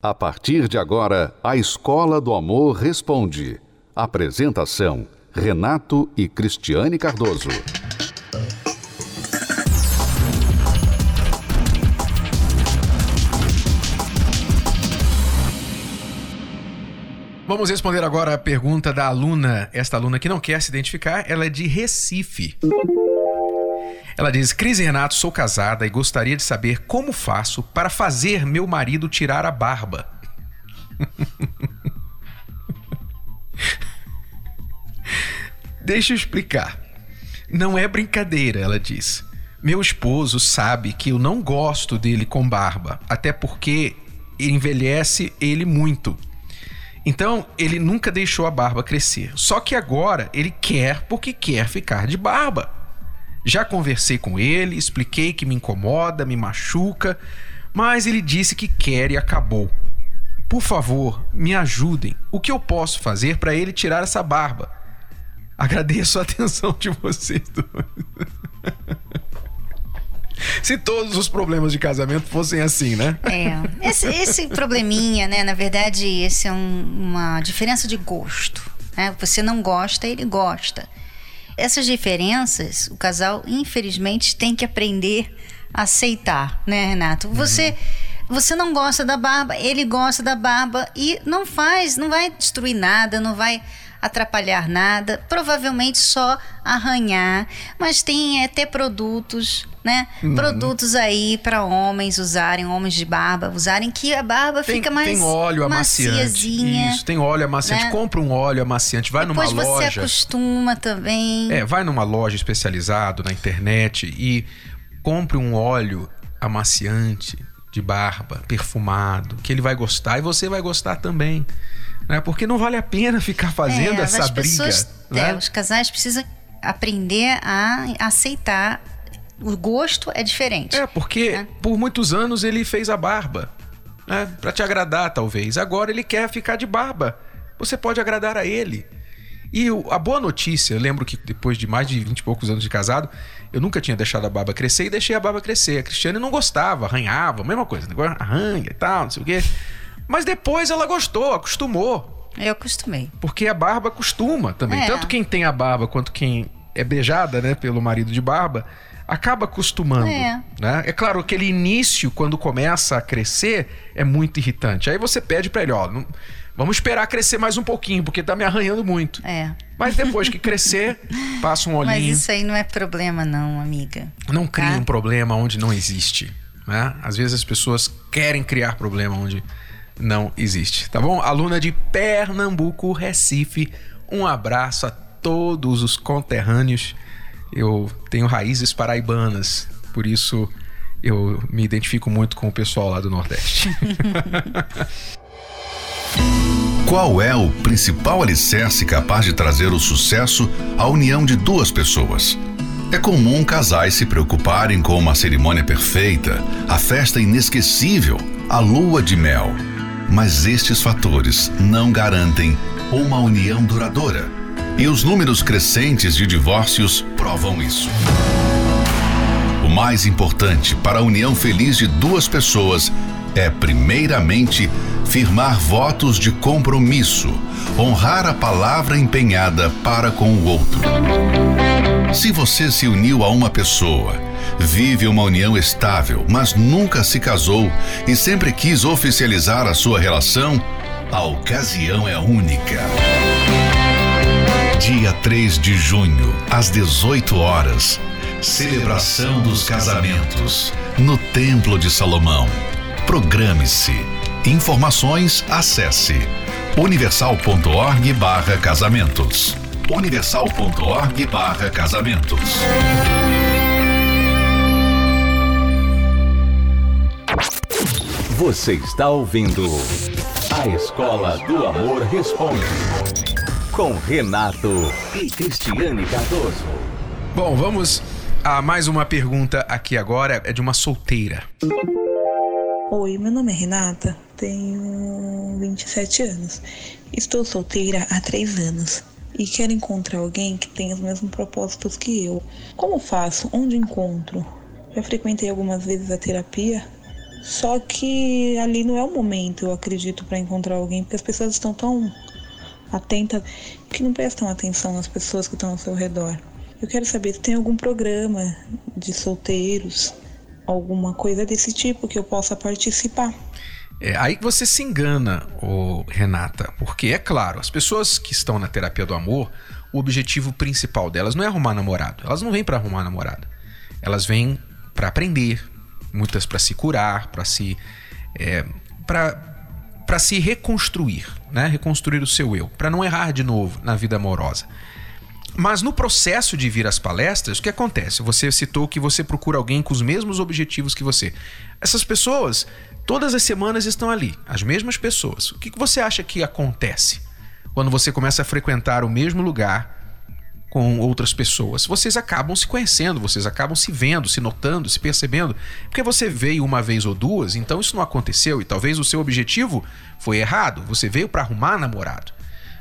A partir de agora, a Escola do Amor Responde. Apresentação: Renato e Cristiane Cardoso. Vamos responder agora a pergunta da aluna. Esta aluna que não quer se identificar, ela é de Recife. Ela diz: Cris e Renato, sou casada e gostaria de saber como faço para fazer meu marido tirar a barba. Deixa eu explicar. Não é brincadeira, ela diz. Meu esposo sabe que eu não gosto dele com barba, até porque envelhece ele muito. Então, ele nunca deixou a barba crescer. Só que agora ele quer porque quer ficar de barba. Já conversei com ele, expliquei que me incomoda, me machuca, mas ele disse que quer e acabou. Por favor, me ajudem. O que eu posso fazer para ele tirar essa barba? Agradeço a atenção de vocês dois. Se todos os problemas de casamento fossem assim, né? É. Esse, esse probleminha, né? Na verdade, esse é um, uma diferença de gosto. Né? Você não gosta, ele gosta. Essas diferenças, o casal, infelizmente, tem que aprender a aceitar, né, Renato? Você. Uhum. Você não gosta da barba, ele gosta da barba e não faz, não vai destruir nada, não vai atrapalhar nada, provavelmente só arranhar, mas tem até produtos né? Uhum. Produtos aí para homens usarem, homens de barba usarem, que a barba tem, fica mais Tem óleo amaciante. Isso, tem óleo amaciante. Né? Compra um óleo amaciante, vai Depois numa loja. você acostuma também. É, vai numa loja especializada na internet e compre um óleo amaciante de barba, perfumado, que ele vai gostar e você vai gostar também. Né? Porque não vale a pena ficar fazendo é, essa as briga. Pessoas, né? é, os casais precisam aprender a aceitar o gosto é diferente. É, porque né? por muitos anos ele fez a barba. Né? Para te agradar, talvez. Agora ele quer ficar de barba. Você pode agradar a ele. E a boa notícia, eu lembro que depois de mais de 20 e poucos anos de casado, eu nunca tinha deixado a barba crescer e deixei a barba crescer. A Cristiane não gostava, arranhava, mesma coisa, negócio arranha e tal, não sei o quê. Mas depois ela gostou, acostumou. Eu acostumei. Porque a barba acostuma também. É. Tanto quem tem a barba quanto quem é beijada, né, pelo marido de barba, acaba acostumando. É. Né? é claro, aquele início, quando começa a crescer, é muito irritante. Aí você pede pra ele, ó, não, vamos esperar crescer mais um pouquinho, porque tá me arranhando muito. É. Mas depois que crescer, passa um olhinho. Mas isso aí não é problema, não, amiga. Não cria tá? um problema onde não existe. Né? Às vezes as pessoas querem criar problema onde não existe. Tá bom? Aluna de Pernambuco, Recife, um abraço a todos os conterrâneos eu tenho raízes paraibanas, por isso eu me identifico muito com o pessoal lá do Nordeste. Qual é o principal alicerce capaz de trazer o sucesso à união de duas pessoas? É comum casais se preocuparem com uma cerimônia perfeita, a festa inesquecível, a lua de mel. Mas estes fatores não garantem uma união duradoura. E os números crescentes de divórcios provam isso. O mais importante para a união feliz de duas pessoas é, primeiramente, firmar votos de compromisso, honrar a palavra empenhada para com o outro. Se você se uniu a uma pessoa, vive uma união estável, mas nunca se casou e sempre quis oficializar a sua relação, a ocasião é única. Dia 3 de junho, às 18 horas. Celebração dos casamentos no Templo de Salomão. Programe-se. Informações acesse universal.org/barra casamentos. universal.org/barra casamentos. Você está ouvindo a Escola do Amor Responde com Renato e Cristiane Cardoso. Bom, vamos a mais uma pergunta aqui agora, é de uma solteira. Oi, meu nome é Renata, tenho 27 anos. Estou solteira há 3 anos e quero encontrar alguém que tenha os mesmos propósitos que eu. Como faço? Onde encontro? Já frequentei algumas vezes a terapia, Só que ali não é o momento, eu acredito, para encontrar alguém, porque as pessoas estão tão atentas que não prestam atenção nas pessoas que estão ao seu redor. Eu quero saber se tem algum programa de solteiros, alguma coisa desse tipo que eu possa participar. É aí você se engana, ô, Renata, porque é claro, as pessoas que estão na terapia do amor, o objetivo principal delas não é arrumar namorado. Elas não vêm para arrumar namorado. Elas vêm para aprender, muitas para se curar, para se é, para se reconstruir, né? Reconstruir o seu eu, para não errar de novo na vida amorosa. Mas no processo de vir às palestras, o que acontece? Você citou que você procura alguém com os mesmos objetivos que você. Essas pessoas, todas as semanas estão ali, as mesmas pessoas. O que você acha que acontece quando você começa a frequentar o mesmo lugar com outras pessoas. Vocês acabam se conhecendo, vocês acabam se vendo, se notando, se percebendo. Porque você veio uma vez ou duas, então isso não aconteceu e talvez o seu objetivo foi errado. Você veio para arrumar namorado.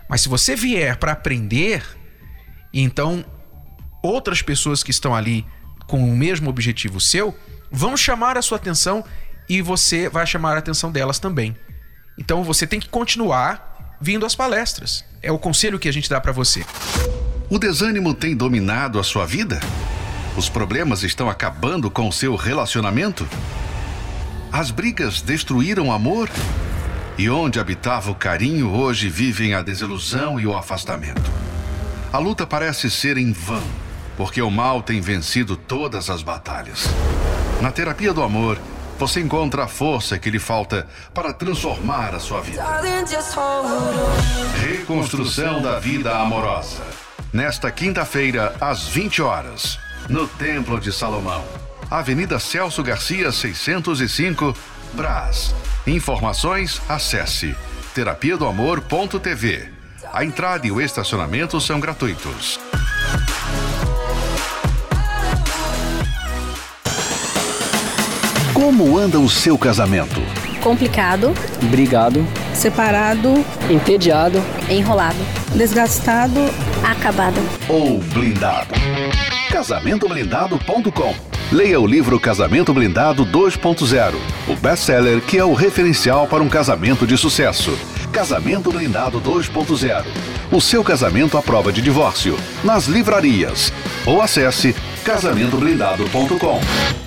Mas se você vier para aprender, então outras pessoas que estão ali com o mesmo objetivo seu vão chamar a sua atenção e você vai chamar a atenção delas também. Então você tem que continuar vindo às palestras. É o conselho que a gente dá para você. O desânimo tem dominado a sua vida? Os problemas estão acabando com o seu relacionamento? As brigas destruíram o amor? E onde habitava o carinho, hoje vivem a desilusão e o afastamento. A luta parece ser em vão, porque o mal tem vencido todas as batalhas. Na terapia do amor, você encontra a força que lhe falta para transformar a sua vida. Reconstrução da vida amorosa nesta quinta-feira, às 20 horas, no Templo de Salomão, Avenida Celso Garcia, 605, Brás. Informações, acesse terapia do amor.tv. A entrada e o estacionamento são gratuitos. Como anda o seu casamento? complicado, brigado, separado, entediado, enrolado, desgastado, acabado ou blindado. Casamentoblindado.com Leia o livro Casamento Blindado 2.0, o best-seller que é o referencial para um casamento de sucesso. Casamento Blindado 2.0. O seu casamento à prova de divórcio. Nas livrarias. Ou acesse casamentoblindado.com.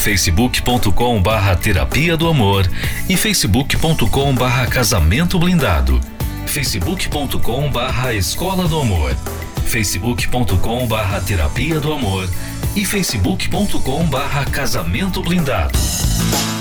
facebook.com barra terapia do amor e facebook.com barra casamento blindado, facebook.com barra escola do amor, facebook.com barra terapia do amor e facebook.com barra casamento blindado.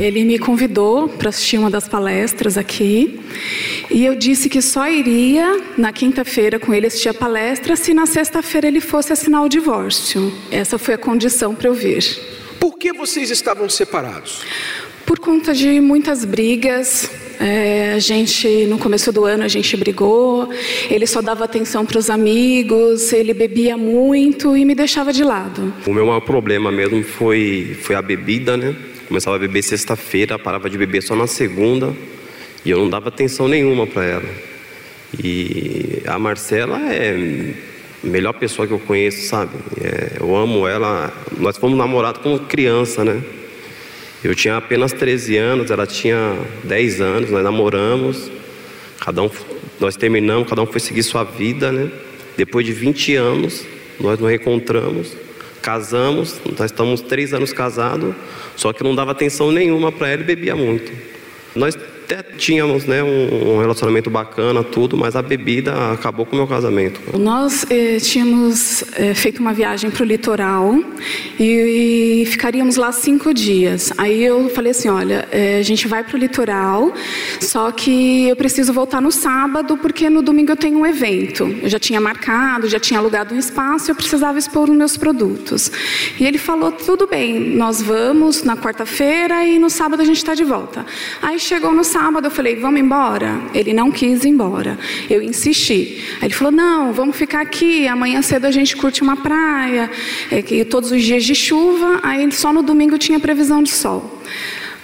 Ele me convidou para assistir uma das palestras aqui e eu disse que só iria na quinta-feira com ele assistir a palestra se na sexta-feira ele fosse assinar o divórcio. Essa foi a condição para eu vir. Por que vocês estavam separados? Por conta de muitas brigas, é, a gente no começo do ano a gente brigou. Ele só dava atenção para os amigos, ele bebia muito e me deixava de lado. O meu maior problema mesmo foi foi a bebida, né? Começava a beber sexta-feira, parava de beber só na segunda e eu não dava atenção nenhuma para ela. E a Marcela é a melhor pessoa que eu conheço, sabe? É, eu amo ela. Nós fomos namorados como criança, né? Eu tinha apenas 13 anos, ela tinha 10 anos, nós namoramos, cada um, nós terminamos, cada um foi seguir sua vida, né? Depois de 20 anos, nós nos reencontramos, casamos, nós estamos três anos casados, só que não dava atenção nenhuma para ela e bebia muito. Nós até tínhamos né, um, relacionamento bacana, tudo, mas a bebida acabou com o meu casamento. Nós eh, tínhamos eh, feito uma viagem para o litoral e, e, ficaríamos lá cinco dias. Aí eu falei assim: olha, eh, a gente vai para o litoral, só que eu preciso voltar no sábado, porque no domingo eu tenho um evento. Eu já tinha marcado, já tinha alugado um espaço, eu precisava expor os meus produtos. E ele falou: tudo bem, nós vamos na quarta-feira e no sábado a gente está de volta. Aí chegou no sábado, eu falei: vamos embora? Ele não quis ir embora. Eu insisti. Aí ele falou: não, vamos ficar aqui, amanhã cedo a gente curte uma praia, é, que todos os dias de chuva, aí só no domingo tinha previsão de sol.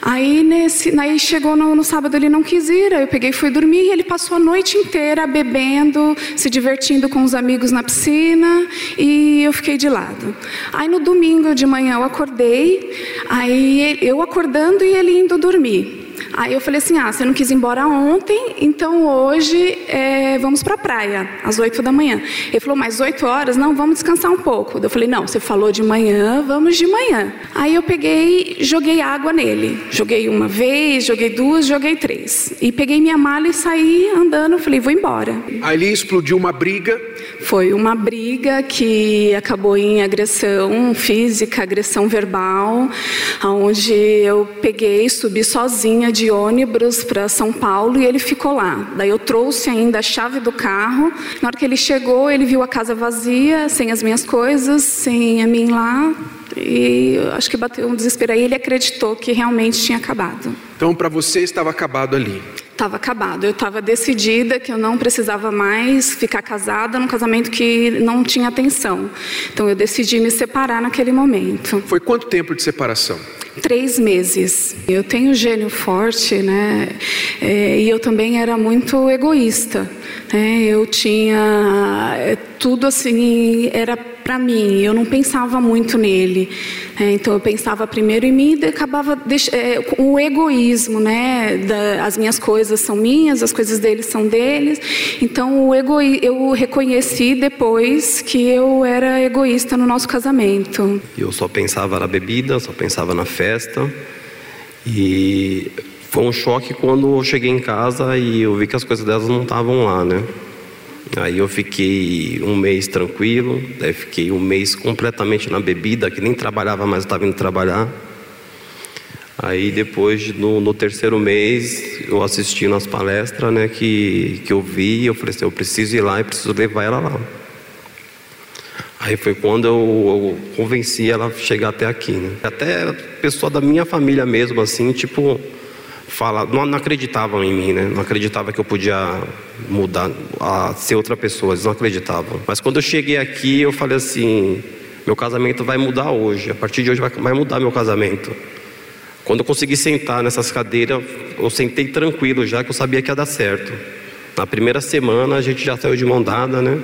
Aí, nesse, aí chegou no, no, sábado, ele não quis ir, aí eu peguei e fui dormir, e ele passou a noite inteira bebendo, se divertindo com os amigos na piscina, e eu fiquei de lado. Aí no domingo de manhã eu acordei, aí eu acordando e ele indo dormir. Aí eu falei assim: ah, você não quis ir embora ontem, então hoje é, vamos para a praia, às 8 da manhã. Ele falou: mais 8 horas? Não, vamos descansar um pouco. Eu falei: não, você falou de manhã, vamos de manhã. Aí eu peguei, joguei água nele. Joguei uma vez, joguei duas, joguei três. E peguei minha mala e saí andando. Falei: vou embora. Ali explodiu uma briga. Foi uma briga que acabou em agressão física, agressão verbal, onde eu peguei, subi sozinha de ônibus para São Paulo e ele ficou lá. Daí eu trouxe ainda a chave do carro. Na hora que ele chegou, ele viu a casa vazia, sem as minhas coisas, sem a mim lá. E acho que bateu um desespero aí. Ele acreditou que realmente tinha acabado. Então, para você, estava acabado ali? Estava acabado. Eu estava decidida que eu não precisava mais ficar casada num casamento que não tinha atenção. Então eu decidi me separar naquele momento. Foi quanto tempo de separação? Três meses. Eu tenho gênio forte, né? É, e eu também era muito egoísta. Né? Eu tinha é, tudo assim, era para mim. Eu não pensava muito nele. É, então eu pensava primeiro em mim e acabava é, com o egoísmo, né? Da, as minhas coisas são minhas, as coisas deles são deles. Então o egoí eu reconheci depois que eu era egoísta no nosso casamento. Eu só pensava na bebida, só pensava na festa e foi um choque quando eu cheguei em casa e eu vi que as coisas delas não estavam lá, né? Aí eu fiquei um mês tranquilo, daí fiquei um mês completamente na bebida, que nem trabalhava mais, estava indo trabalhar. Aí depois, no, no, terceiro mês, eu assisti nas palestras né, que, que eu vi, eu falei assim, eu preciso ir lá e preciso levar ela lá. Aí foi quando eu, eu convenci ela a chegar até aqui. Né? Até pessoa da minha família mesmo, assim, tipo, fala, não, não, acreditavam em mim, né? Não acreditava que eu podia mudar, a ser outra pessoa, eles não acreditavam. Mas quando eu cheguei aqui, eu falei assim: meu casamento vai mudar hoje, a partir de hoje vai, vai mudar meu casamento. Quando eu consegui sentar nessas cadeiras, eu sentei tranquilo já, que eu sabia que ia dar certo. Na primeira semana a gente já saiu de mão dada, né?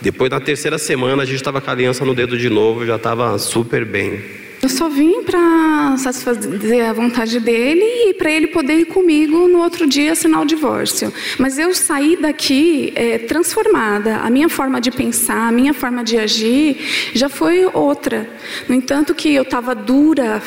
Depois na terceira semana a gente estava com a aliança no dedo de novo, já estava super bem. Eu só vim para satisfazer a vontade dele e para ele poder ir comigo no outro dia assinar o divórcio. Mas eu saí daqui é, transformada. A minha forma de pensar, a minha forma de agir já foi outra. No entanto, que eu estava dura,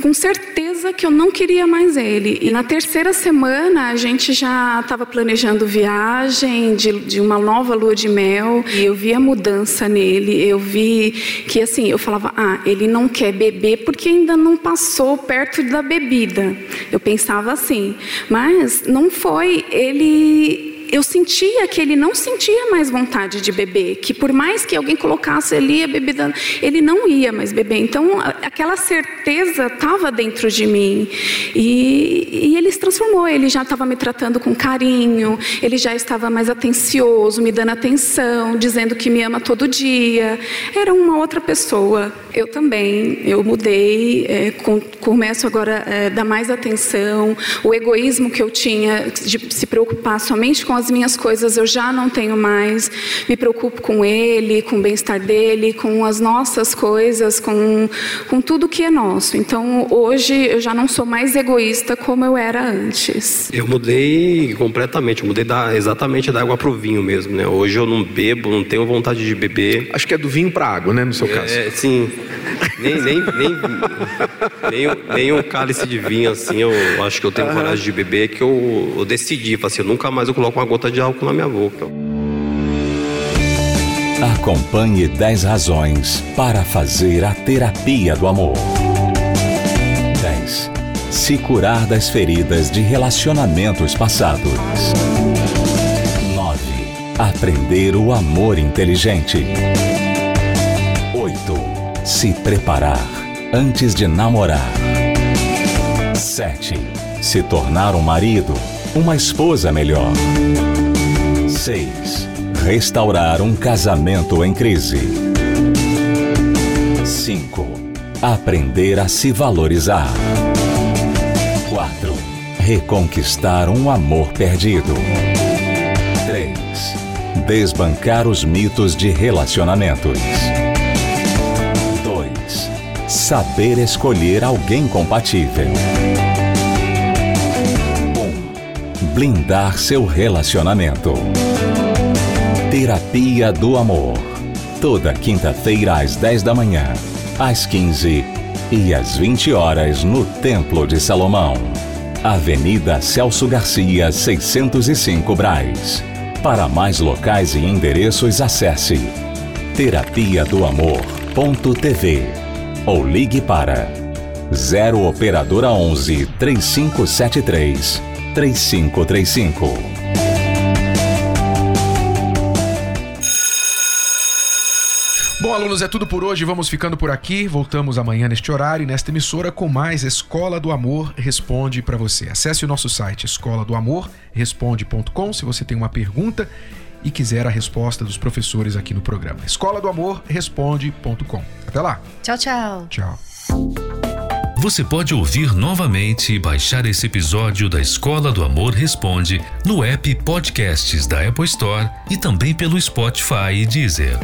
com certeza que eu não queria mais ele. E na terceira semana a gente já estava planejando viagem de, de uma nova lua de mel. E eu vi a mudança nele. Eu vi que assim, eu falava, ah, ele não quer beber porque ainda não passou perto da bebida. Eu pensava assim, mas não foi. Ele eu sentia que ele não sentia mais vontade de beber, que por mais que alguém colocasse ali a bebida, ele não ia mais beber. Então, aquela certeza estava dentro de mim. E, e, ele se transformou, ele já estava me tratando com carinho, ele já estava mais atencioso, me dando atenção, dizendo que me ama todo dia. Era uma outra pessoa. Eu também, eu mudei, é, com, começo agora a é, dar mais atenção. O egoísmo que eu tinha de se preocupar somente com as as minhas coisas eu já não tenho mais, me preocupo com ele, com o bem-estar dele, com as nossas coisas, com, com tudo que é nosso. Então hoje eu já não sou mais egoísta como eu era antes. Eu mudei completamente, eu mudei da, exatamente da água para o vinho mesmo. Né? Hoje eu não bebo, não tenho vontade de beber. Acho que é do vinho para água, né, no seu é, caso. Sim. Nem, nem, nem, nem, nem um cálice de vinho assim, eu acho que eu tenho coragem de beber, que eu, eu decidi, falei assim, nunca mais eu coloco uma gota de álcool na minha boca. Acompanhe 10 razões para fazer a terapia do amor. 10. Se curar das feridas de relacionamentos passados. 9. Aprender o amor inteligente. 8. Se preparar antes de namorar. 7. Se tornar um marido, uma esposa melhor. 6 restaurar um casamento em crise. 5. Aprender a se valorizar. 4. Reconquistar um amor perdido. 3. Desbancar os mitos de relacionamentos. 2. Saber escolher alguém compatível. 1. Blindar seu relacionamento. Terapia do Amor. Toda quinta-feira às 10 da manhã, às 15 e às 20 horas no Templo de Salomão. Avenida Celso Garcia, 605 Braz. Para mais locais e endereços, acesse terapia do amor.tv ou ligue para 0 operadora 11 3573 3535. Bom, alunos, é tudo por hoje. Vamos ficando por aqui. Voltamos amanhã neste horário, nesta emissora, com mais Escola do Amor Responde para você. Acesse o nosso site escola do amor responde.com se você tem uma pergunta e quiser a resposta dos professores aqui no programa. Escola do Amor Responde.com. Até lá. Tchau, tchau. Tchau. Você pode ouvir novamente e baixar esse episódio da Escola do Amor Responde no app Podcasts da Apple Store e também pelo Spotify e Deezer.